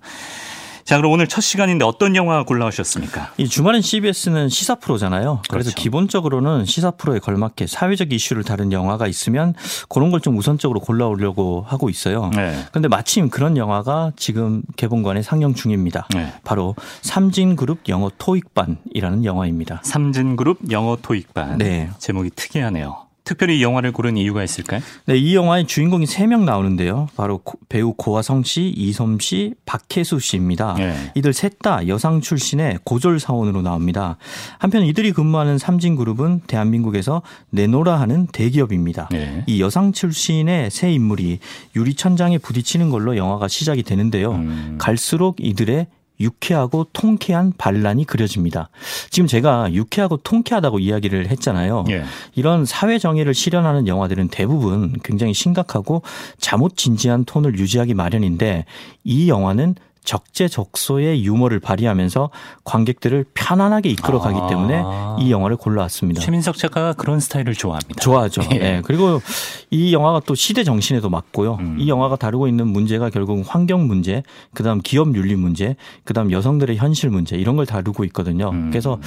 [SPEAKER 2] 자, 그럼 오늘 첫 시간인데 어떤 영화 골라오셨습니까?
[SPEAKER 6] 이 주말엔 CBS는 시사 프로잖아요. 그래서 그렇죠. 기본적으로는 시사 프로에 걸맞게 사회적 이슈를 다룬 영화가 있으면 그런 걸 좀 우선적으로 골라오려고 하고 있어요. 네. 근데 마침 그런 영화가 지금 개봉관에 상영 중입니다. 네. 바로 삼진그룹 영어 토익반이라는 영화입니다.
[SPEAKER 2] 삼진그룹 영어 토익반. 네. 제목이 특이하네요. 특별히 이 영화를 고른 이유가 있을까요?
[SPEAKER 6] 네, 이 영화의 주인공이 3명 나오는데요. 바로 고, 배우 고화성 씨, 이솜 씨, 박혜수 씨입니다. 네. 이들 셋 다 여상 출신의 고졸 사원으로 나옵니다. 한편 이들이 근무하는 삼진 그룹은 대한민국에서 내노라 하는 대기업입니다. 네. 이 여상 출신의 세 인물이 유리 천장에 부딪히는 걸로 영화가 시작이 되는데요. 음. 갈수록 이들의 유쾌하고 통쾌한 반란이 그려집니다. 지금 제가 유쾌하고 통쾌하다고 이야기를 했잖아요. 예. 이런 사회 정의를 실현하는 영화들은 대부분 굉장히 심각하고 잠옷 진지한 톤을 유지하기 마련인데 이 영화는 적재적소의 유머를 발휘하면서 관객들을 편안하게 이끌어가기 아. 때문에 이 영화를 골라왔습니다.
[SPEAKER 2] 최민석 작가가 그런 스타일을 좋아합니다.
[SPEAKER 6] 좋아하죠. 예. 네. 그리고 이 영화가 또 시대 정신에도 맞고요. 음. 이 영화가 다루고 있는 문제가 결국 환경 문제, 그다음 기업 윤리 문제, 그다음 여성들의 현실 문제 이런 걸 다루고 있거든요. 음. 그래서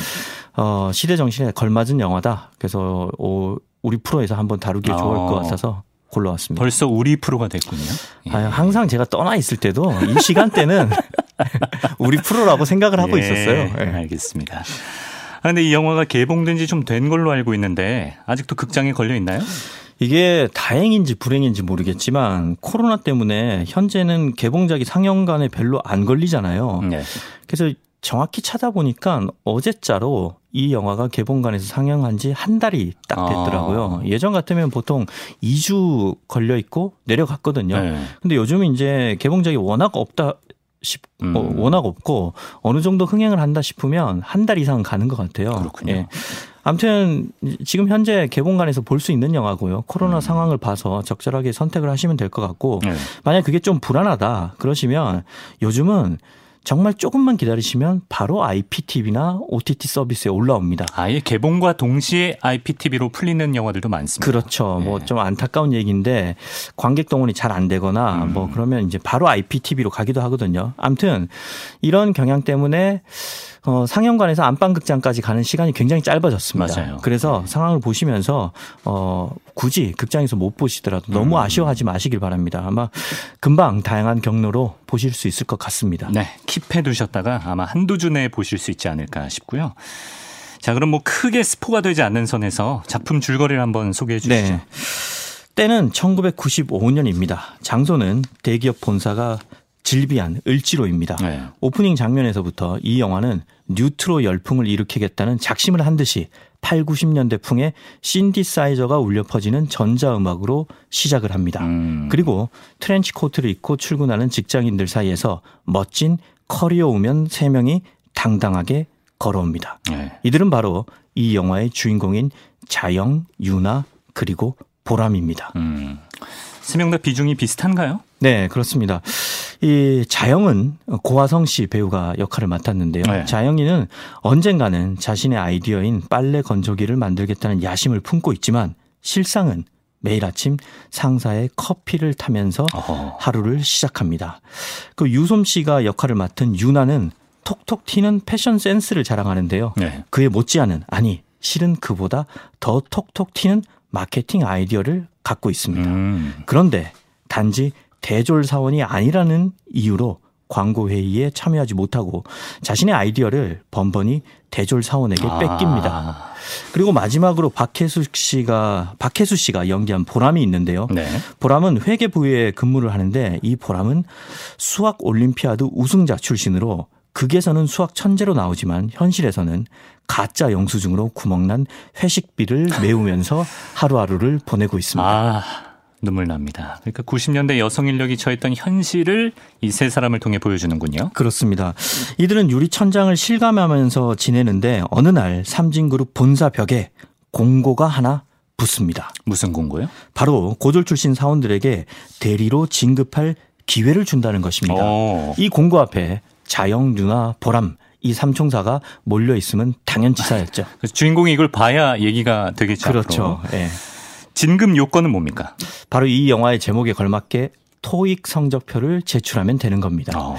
[SPEAKER 6] 어, 시대 정신에 걸맞은 영화다. 그래서 어, 우리 프로에서 한번 다루기 좋을 것 어. 같아서 골라왔습니다.
[SPEAKER 2] 벌써 우리 프로가 됐군요.
[SPEAKER 6] 예. 아, 항상 제가 떠나 있을 때도 이 시간대는 우리 프로라고 생각을 하고 예, 있었어요.
[SPEAKER 2] 네. 알겠습니다. 아, 근데 이 영화가 개봉된 지 좀 된 걸로 알고 있는데 아직도 극장에 걸려 있나요?
[SPEAKER 6] 이게 다행인지 불행인지 모르겠지만 코로나 때문에 현재는 개봉작이 상영관에 별로 안 걸리잖아요. 네. 그래서 정확히 찾아보니까 어제자로 이 영화가 개봉관에서 상영한 지 한 달이 딱 됐더라고요. 아. 예전 같으면 보통 2주 걸려 있고 내려갔거든요. 네. 근데 요즘은 이제 개봉작이 워낙 없다 싶, 음. 어, 워낙 없고 어느 정도 흥행을 한다 싶으면 한 달 이상 가는 것 같아요.
[SPEAKER 2] 그렇군요. 예.
[SPEAKER 6] 아무튼 지금 현재 개봉관에서 볼 수 있는 영화고요. 코로나 음. 상황을 봐서 적절하게 선택을 하시면 될 것 같고 네. 만약 그게 좀 불안하다 그러시면 요즘은 정말 조금만 기다리시면 바로 IPTV나 OTT 서비스에 올라옵니다.
[SPEAKER 2] 아예 개봉과 동시에 IPTV로 풀리는 영화들도 많습니다.
[SPEAKER 6] 그렇죠. 네. 뭐좀 안타까운 얘기인데 관객 동원이 잘 안 되거나 음. 뭐 그러면 이제 바로 IPTV로 가기도 하거든요. 아무튼 이런 경향 때문에 어, 상영관에서 안방극장까지 가는 시간이 굉장히 짧아졌습니다.
[SPEAKER 2] 맞아요.
[SPEAKER 6] 그래서 네. 상황을 보시면서 어, 굳이 극장에서 못 보시더라도 너무 음. 아쉬워하지 마시길 바랍니다. 아마 금방 다양한 경로로 보실 수 있을 것 같습니다.
[SPEAKER 2] 네, 킵해 두셨다가 아마 한두 주 내에 보실 수 있지 않을까 싶고요. 자, 그럼 뭐 크게 스포가 되지 않는 선에서 작품 줄거리를 한번 소개해 주시죠. 네.
[SPEAKER 6] 때는 1995년입니다. 장소는 대기업 본사가 즐비한 을지로입니다. 네. 오프닝 장면에서부터 이 영화는 뉴트로 열풍을 일으키겠다는 작심을 한 듯이 8, 90년대 풍의 신디사이저가 울려 퍼지는 전자음악으로 시작을 합니다. 음. 그리고 트렌치 코트를 입고 출근하는 직장인들 사이에서 멋진 커리어 우먼 3명이 당당하게 걸어옵니다. 네. 이들은 바로 이 영화의 주인공인 자영, 유나, 그리고 보람입니다. 음.
[SPEAKER 2] 세명 다 비중이 비슷한가요?
[SPEAKER 6] 네, 그렇습니다. 이 자영은 고화성 씨 배우가 역할을 맡았는데요. 네. 자영이는 언젠가는 자신의 아이디어인 빨래 건조기를 만들겠다는 야심을 품고 있지만 실상은 매일 아침 상사의 커피를 타면서 어허. 하루를 시작합니다. 그 유솜 씨가 역할을 맡은 유나는 톡톡 튀는 패션 센스를 자랑하는데요. 네. 그에 못지않은 아니 실은 그보다 더 톡톡 튀는 마케팅 아이디어를 갖고 있습니다. 음. 그런데 단지 대졸 사원이 아니라는 이유로 광고 회의에 참여하지 못하고 자신의 아이디어를 번번이 대졸 사원에게 아. 뺏깁니다. 그리고 마지막으로 박혜수 씨가 박혜수 씨가 연기한 보람이 있는데요. 네. 보람은 회계 부에 근무를 하는데 이 보람은 수학 올림피아드 우승자 출신으로 극에서는 수학 천재로 나오지만 현실에서는 가짜 영수증으로 구멍난 회식비를 메우면서 하루하루를 보내고 있습니다.
[SPEAKER 2] 아, 눈물 납니다. 그러니까 90년대 여성 인력이 처했던 현실을 이 세 사람을 통해 보여주는군요.
[SPEAKER 6] 그렇습니다. 이들은 유리 천장을 실감하면서 지내는데 어느 날 삼진그룹 본사 벽에 공고가 하나 붙습니다.
[SPEAKER 2] 무슨 공고요?
[SPEAKER 6] 바로 고졸 출신 사원들에게 대리로 진급할 기회를 준다는 것입니다. 오. 이 공고 앞에 자영, 누나, 보람 이 삼총사가 몰려 있으면 당연지사였죠.
[SPEAKER 2] 주인공이 이걸 봐야 얘기가 되겠죠.
[SPEAKER 6] 그렇죠. 예.
[SPEAKER 2] 진급 요건은 뭡니까?
[SPEAKER 6] 바로 이 영화의 제목에 걸맞게 토익 성적표를 제출하면 되는 겁니다. 어.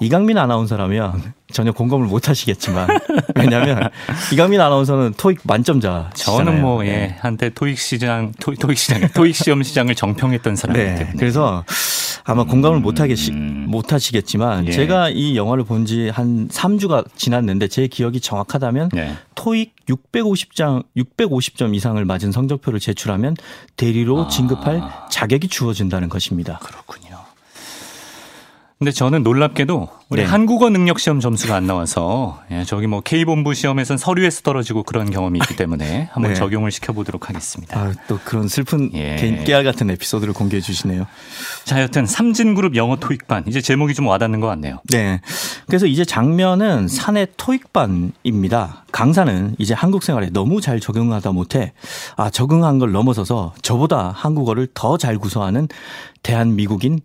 [SPEAKER 6] 이강민 아나운서라면 전혀 공감을 못 하시겠지만 왜냐하면 이강민 아나운서는 토익 만점자.
[SPEAKER 2] 저는 뭐 예, 네. 한때 토익 시장 토, 토익 시장 토익 시험 시장을 정평했던 사람이기 네. 때문에.
[SPEAKER 6] 그래서 아마 공감을 못 하겠 음. 못 하시겠지만 예. 제가 이 영화를 본 지 한 3주가 지났는데 제 기억이 정확하다면 예. 토익 650장 650점 이상을 맞은 성적표를 제출하면 대리로 아. 진급할 자격이 주어진다는 것입니다.
[SPEAKER 2] 그렇군요. 근데 저는 놀랍게도 우리 네. 한국어 능력 시험 점수가 안 나와서 예, 저기 뭐 K 본부 시험에선 서류에서 떨어지고 그런 경험이 있기 때문에 한번 네. 적용을 시켜보도록 하겠습니다.
[SPEAKER 6] 아, 또 그런 슬픈 예. 깨알 같은 에피소드를 공개해 주시네요.
[SPEAKER 2] 자, 여튼 삼진그룹 영어 토익반 이제 제목이 좀 와닿는 것 같네요.
[SPEAKER 6] 네. 그래서 이제 장면은 사내 토익반입니다. 강사는 이제 한국 생활에 너무 잘 적응하다 못해 아 적응한 걸 넘어서서 저보다 한국어를 더 잘 구사하는 대한미국인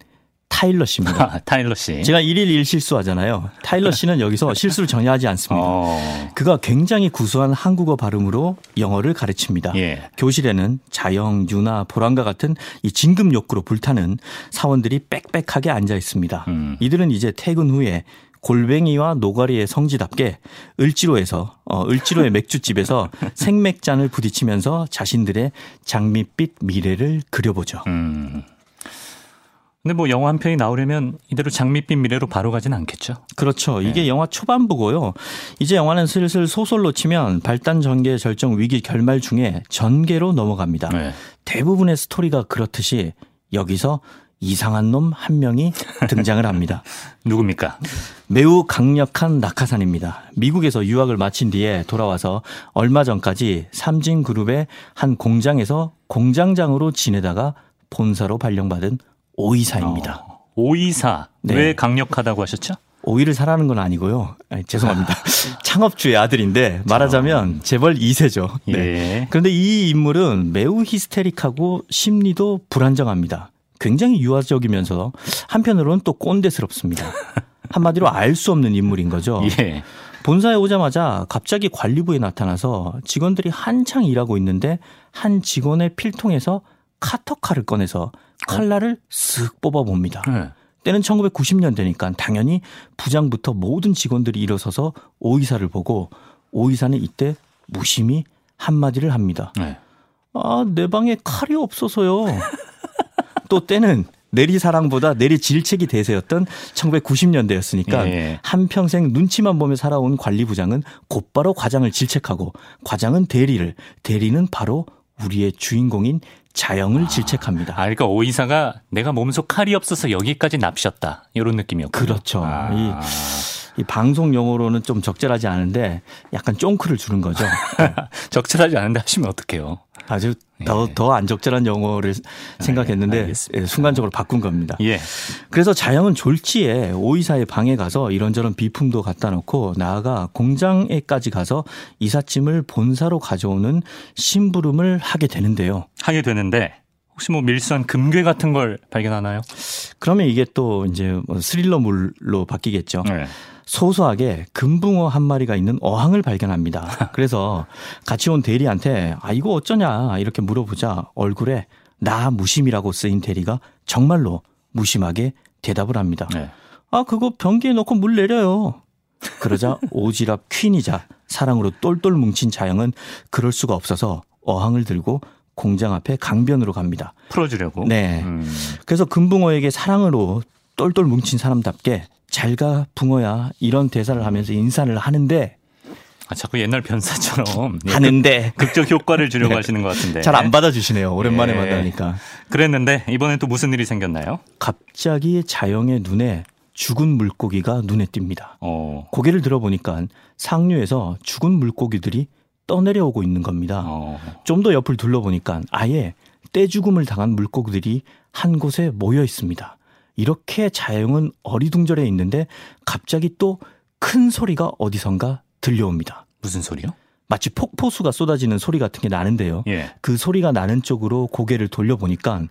[SPEAKER 6] 타일러 씨입니다.
[SPEAKER 2] 아, 타일러 씨.
[SPEAKER 6] 제가 일일 일실수 하잖아요. 타일러 씨는 여기서 실수를 전혀 하지 않습니다. 어. 그가 굉장히 구수한 한국어 발음으로 영어를 가르칩니다. 예. 교실에는 자영, 유나, 보람과 같은 이 진급 욕구로 불타는 사원들이 빽빽하게 앉아 있습니다. 음. 이들은 이제 퇴근 후에 골뱅이와 노가리의 성지답게 을지로에서 어, 을지로의 맥주집에서 생맥잔을 부딪히면서 자신들의 장밋빛 미래를 그려보죠. 음.
[SPEAKER 2] 근데 뭐 영화 한 편이 나오려면 이대로 장밋빛 미래로 바로 가진 않겠죠.
[SPEAKER 6] 그렇죠. 이게 네. 영화 초반부고요. 이제 영화는 슬슬 소설로 치면 발단 전개 절정 위기 결말 중에 전개로 넘어갑니다. 네. 대부분의 스토리가 그렇듯이 여기서 이상한 놈 한 명이 등장을 합니다.
[SPEAKER 2] 누굽니까?
[SPEAKER 6] 매우 강력한 낙하산입니다. 미국에서 유학을 마친 뒤에 돌아와서 얼마 전까지 삼진 그룹의 한 공장에서 공장장으로 지내다가 본사로 발령받은 오이사입니다. 어,
[SPEAKER 2] 오이사. 네. 왜 강력하다고 하셨죠?
[SPEAKER 6] 오이를 사라는 건 아니고요. 아니, 죄송합니다. 창업주의 아들인데 말하자면 재벌 2세죠. 네. 예. 그런데 이 인물은 매우 히스테릭하고 심리도 불안정합니다. 굉장히 유아적이면서 한편으로는 또 꼰대스럽습니다. 한마디로 알 수 없는 인물인 거죠. 예. 본사에 오자마자 갑자기 관리부에 나타나서 직원들이 한창 일하고 있는데 한 직원의 필통에서 카터칼을 꺼내서 칼날을 쓱 뽑아봅니다. 네. 때는 1990년대니까 당연히 부장부터 모든 직원들이 일어서서 오이사를 보고 오이사는 이때 무심히 한마디를 합니다. 네. 아, 내 방에 칼이 없어서요. 또 때는 내리 사랑보다 내리 질책이 대세였던 1990년대였으니까 예. 한평생 눈치만 보며 살아온 관리부장은 곧바로 과장을 질책하고 과장은 대리를 대리는 바로 우리의 주인공인 자영을 아, 질책합니다.
[SPEAKER 2] 아, 그러니까 오이사가 내가 몸소 칼이 없어서 여기까지 납셨다. 이런 느낌이었고.
[SPEAKER 6] 그렇죠. 아. 이, 이 방송 용어로는 좀 적절하지 않은데 약간 쫑크를 주는 거죠.
[SPEAKER 2] 적절하지 않은데 하시면 어떡해요.
[SPEAKER 6] 아주 더, 예. 더안 적절한 용어를 생각했는데 네, 순간적으로 바꾼 겁니다. 예. 그래서 자영은 졸지에 오이사의 방에 가서 이런저런 비품도 갖다 놓고 나아가 공장에까지 가서 이삿짐을 본사로 가져오는 심부름을 하게 되는데요.
[SPEAKER 2] 하게 되는데 혹시 뭐 밀수한 금괴 같은 걸 발견하나요?
[SPEAKER 6] 그러면 이게 또 이제 뭐 스릴러물로 바뀌겠죠. 네. 소소하게 금붕어 한 마리가 있는 어항을 발견합니다. 그래서 같이 온 대리한테 아 이거 어쩌냐 이렇게 물어보자 얼굴에 나 무심이라고 쓰인 대리가 정말로 무심하게 대답을 합니다. 네. 아 그거 변기에 넣고 물 내려요. 그러자 오지랖 퀸이자 사랑으로 똘똘 뭉친 자영은 그럴 수가 없어서 어항을 들고 공장 앞에 강변으로 갑니다.
[SPEAKER 2] 풀어주려고.
[SPEAKER 6] 네. 음. 그래서 금붕어에게 사랑으로 똘똘 뭉친 사람답게 잘가 붕어야 이런 대사를 하면서 인사를 하는데
[SPEAKER 2] 아, 자꾸 옛날 변사처럼
[SPEAKER 6] 예, 하는데
[SPEAKER 2] 극적 효과를 주려고 네. 하시는 것 같은데
[SPEAKER 6] 잘 안 받아주시네요. 오랜만에 예. 만나니까.
[SPEAKER 2] 그랬는데 이번엔 또 무슨 일이 생겼나요?
[SPEAKER 6] 갑자기 자영의 눈에 죽은 물고기가 눈에 띕니다. 어. 고개를 들어보니까 상류에서 죽은 물고기들이 떠내려오고 있는 겁니다. 어. 좀더 옆을 둘러보니까 아예 떼죽음을 당한 물고기들이 한 곳에 모여 있습니다. 이렇게 자연은 어리둥절해 있는데 갑자기 또 큰 소리가 어디선가 들려옵니다.
[SPEAKER 2] 무슨 소리요?
[SPEAKER 6] 마치 폭포수가 쏟아지는 소리 같은 게 나는데요. 예. 그 소리가 나는 쪽으로 고개를 돌려보니까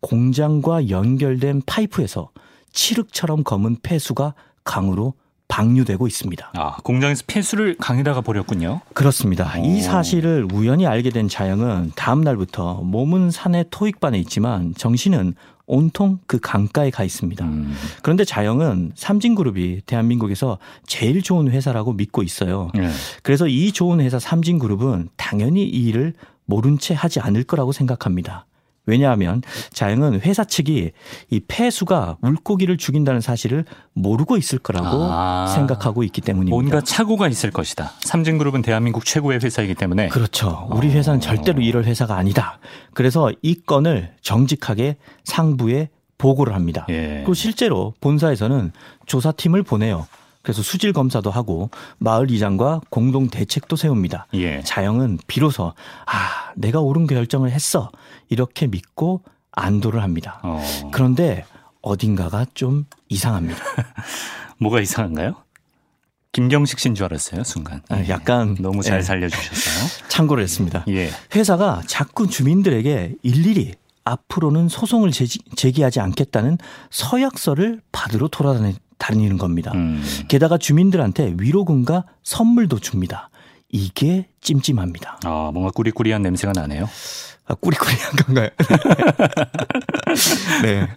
[SPEAKER 6] 공장과 연결된 파이프에서 칠흑처럼 검은 폐수가 강으로 방류되고 있습니다.
[SPEAKER 2] 아, 공장에서 폐수를 강에다가 버렸군요.
[SPEAKER 6] 그렇습니다. 오. 이 사실을 우연히 알게 된 자영은 다음 날부터 몸은 산의 토익반에 있지만 정신은 온통 그 강가에 가 있습니다. 음. 그런데 자영은 삼진그룹이 대한민국에서 제일 좋은 회사라고 믿고 있어요. 네. 그래서 이 좋은 회사 삼진그룹은 당연히 이 일을 모른 채 하지 않을 거라고 생각합니다. 왜냐하면 자영은 회사 측이 이 폐수가 물고기를 죽인다는 사실을 모르고 있을 거라고 아, 생각하고 있기 때문입니다.
[SPEAKER 2] 뭔가 착오가 있을 것이다. 삼진그룹은 대한민국 최고의 회사이기 때문에
[SPEAKER 6] 그렇죠. 우리 회사는 어. 절대로 이럴 회사가 아니다. 그래서 이 건을 정직하게 상부에 보고를 합니다. 예. 그리고 실제로 본사에서는 조사팀을 보내요. 그래서 수질 검사도 하고 마을 이장과 공동 대책도 세웁니다. 예. 자영은 비로소 아 내가 옳은 결정을 했어 이렇게 믿고 안도를 합니다. 어. 그런데 어딘가가 좀 이상합니다.
[SPEAKER 2] 뭐가 이상한가요? 김경식 씨인 줄 알았어요 순간.
[SPEAKER 6] 아, 약간
[SPEAKER 2] 너무 잘 예. 살려주셨어요.
[SPEAKER 6] 참고를 했습니다. 예. 회사가 자꾸 주민들에게 일일이 앞으로는 소송을 제기, 하지 않겠다는 서약서를 받으러 돌아다니, 다니는 겁니다. 음. 게다가 주민들한테 위로금과 선물도 줍니다. 이게 찜찜합니다.
[SPEAKER 2] 아, 뭔가 꾸리꾸리한 냄새가 나네요.
[SPEAKER 6] 아, 꾸리꾸리한 건가요? 네.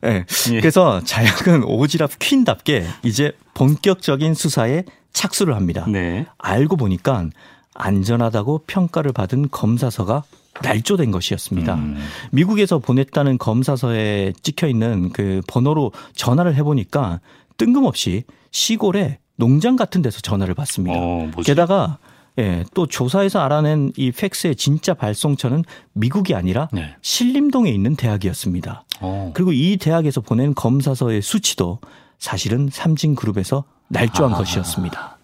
[SPEAKER 6] 네. 예. 그래서 자약은 오지랖 퀸답게 이제 본격적인 수사에 착수를 합니다. 네. 알고 보니까 안전하다고 평가를 받은 검사서가 날조된 것이었습니다. 음. 미국에서 보냈다는 검사서에 찍혀 있는 그 번호로 전화를 해보니까 뜬금없이 시골에 농장 같은 데서 전화를 받습니다. 어, 게다가 예, 또 조사에서 알아낸 이 팩스의 진짜 발송처는 미국이 아니라 네. 신림동에 있는 대학이었습니다. 어. 그리고 이 대학에서 보낸 검사서의 수치도 사실은 삼진그룹에서 날조한 아. 것이었습니다.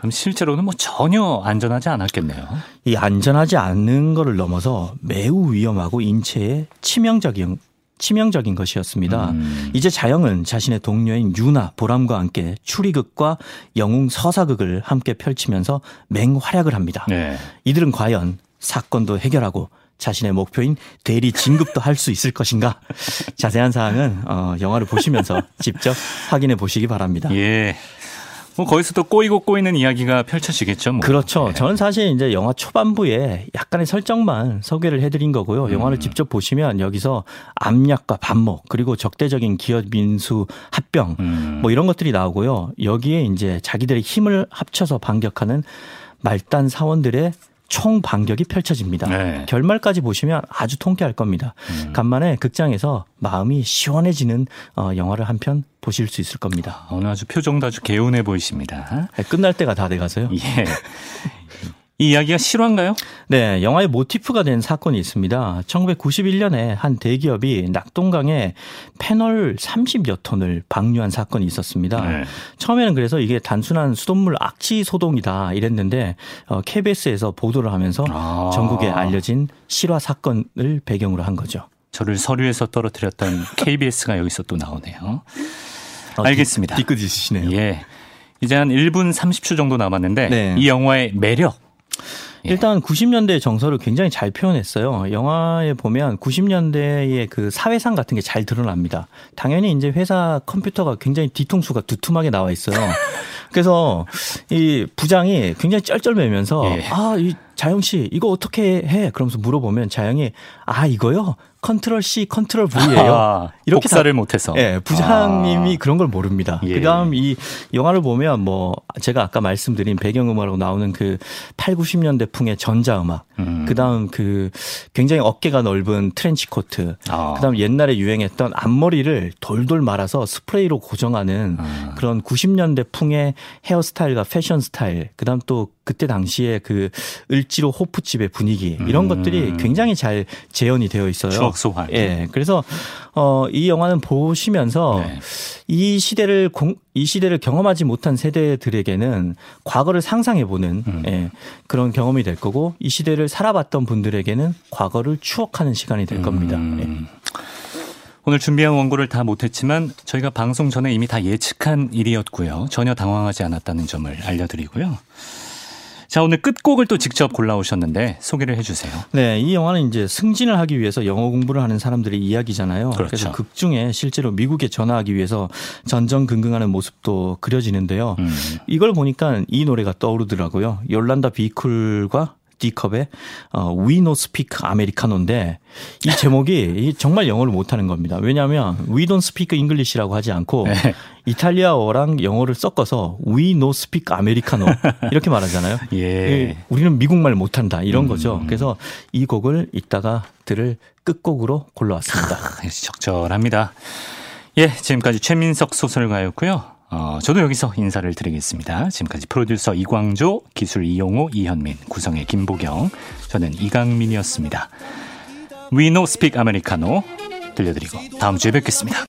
[SPEAKER 2] 그럼 실제로는 뭐 전혀 안전하지 않았겠네요.
[SPEAKER 6] 이 안전하지 않는 것을 넘어서 매우 위험하고 인체에 치명적인 치명적인 것이었습니다. 음. 이제 자영은 자신의 동료인 유나 보람과 함께 추리극과 영웅 서사극을 함께 펼치면서 맹활약을 합니다. 네. 이들은 과연 사건도 해결하고 자신의 목표인 대리 진급도 할 수 있을 것인가? 자세한 사항은 어, 영화를 보시면서 직접 확인해 보시기 바랍니다.
[SPEAKER 2] 예. 뭐 거기서 또 꼬이고 꼬이는 이야기가 펼쳐지겠죠. 뭐.
[SPEAKER 6] 그렇죠. 네. 저는 사실 이제 영화 초반부에 약간의 설정만 소개를 해드린 거고요. 음. 영화를 직접 보시면 여기서 압력과 반목 그리고 적대적인 기업 민수 합병 음. 뭐 이런 것들이 나오고요. 여기에 이제 자기들의 힘을 합쳐서 반격하는 말단 사원들의 총 반격이 펼쳐집니다. 네. 결말까지 보시면 아주 통쾌할 겁니다. 음. 간만에 극장에서 마음이 시원해지는 어, 영화를 한 편 보실 수 있을 겁니다.
[SPEAKER 2] 오늘 아주 표정도 아주 개운해 보이십니다.
[SPEAKER 6] 네, 끝날 때가 다 돼가서요.
[SPEAKER 2] 예. 이 이야기가 실화인가요?
[SPEAKER 6] 네, 영화의 모티프가 된 사건이 있습니다. 1991년에 한 대기업이 낙동강에 패널 30여 톤을 방류한 사건이 있었습니다. 네. 처음에는 그래서 이게 단순한 수돗물 악취 소동이다 이랬는데 어, KBS에서 보도를 하면서 아. 전국에 알려진 실화 사건을 배경으로 한 거죠.
[SPEAKER 2] 저를 서류에서 떨어뜨렸던 KBS가 여기서 또 나오네요. 어, 알겠습니다.
[SPEAKER 6] 뒤끝 있으시네요.
[SPEAKER 2] 예. 이제 한 1분 30초 정도 남았는데 네. 이 영화의 매력
[SPEAKER 6] 예. 일단 90년대 정서를 굉장히 잘 표현했어요. 영화에 보면 90년대의 그 사회상 같은 게 잘 드러납니다. 당연히 이제 회사 컴퓨터가 굉장히 뒤통수가 두툼하게 나와 있어요. 그래서 이 부장이 굉장히 쩔쩔매면서 예. 아이 자영 씨 이거 어떻게 해? 그러면서 물어보면 자영이 아 이거요 Control C, Control V예요. 아,
[SPEAKER 2] 이렇게 복사를 못해서.
[SPEAKER 6] 예, 부장님이 아. 그런 걸 모릅니다. 예. 그다음 이 영화를 보면 뭐 제가 아까 말씀드린 배경음악으로 나오는 그 8, 90년대 풍의 전자음악, 음. 그다음 그 굉장히 어깨가 넓은 트렌치 코트, 아. 그다음 옛날에 유행했던 앞머리를 돌돌 말아서 스프레이로 고정하는 아. 그런 90년대 풍의 헤어스타일과 패션 스타일, 그다음 또 그때 당시에 그 을지로 호프집의 분위기 이런 음. 것들이 굉장히 잘 재현이 되어 있어요.
[SPEAKER 2] 추억 소환.
[SPEAKER 6] 예. 그래서 어, 이 영화는 보시면서 네. 이 시대를 공, 이 시대를 경험하지 못한 세대들에게는 과거를 상상해 보는 음. 예, 그런 경험이 될 거고 이 시대를 살아봤던 분들에게는 과거를 추억하는 시간이 될 겁니다. 음. 예.
[SPEAKER 2] 오늘 준비한 원고를 다 못했지만 저희가 방송 전에 이미 다 예측한 일이었고요. 전혀 당황하지 않았다는 점을 알려드리고요. 자, 오늘 끝곡을 또 직접 골라오셨는데 소개를 해주세요.
[SPEAKER 6] 네, 이 영화는 이제 승진을 하기 위해서 영어 공부를 하는 사람들의 이야기잖아요. 그렇죠. 그래서 극 중에 실제로 미국에 전화하기 위해서 전전긍긍하는 모습도 그려지는데요. 음. 이걸 보니까 이 노래가 떠오르더라고요. 열란다 비쿨과 D컵의 어, We No Speak Americano인데 이 제목이 정말 영어를 못하는 겁니다. 왜냐하면 We Don't Speak English라고 하지 않고 네. 이탈리아어랑 영어를 섞어서 We No Speak Americano 이렇게 말하잖아요. 예. 우리는 미국말 못한다 이런 음. 거죠. 그래서 이 곡을 이따가 들을 끝곡으로 골라왔습니다.
[SPEAKER 2] 아, 적절합니다. 예, 지금까지 최민석 소설가였고요. 어, 저도 여기서 인사를 드리겠습니다. 지금까지 프로듀서 이광조, 기술 이용호, 이현민, 구성의 김보경, 저는 이강민이었습니다. We know speak Americano 들려드리고 다음 주에 뵙겠습니다.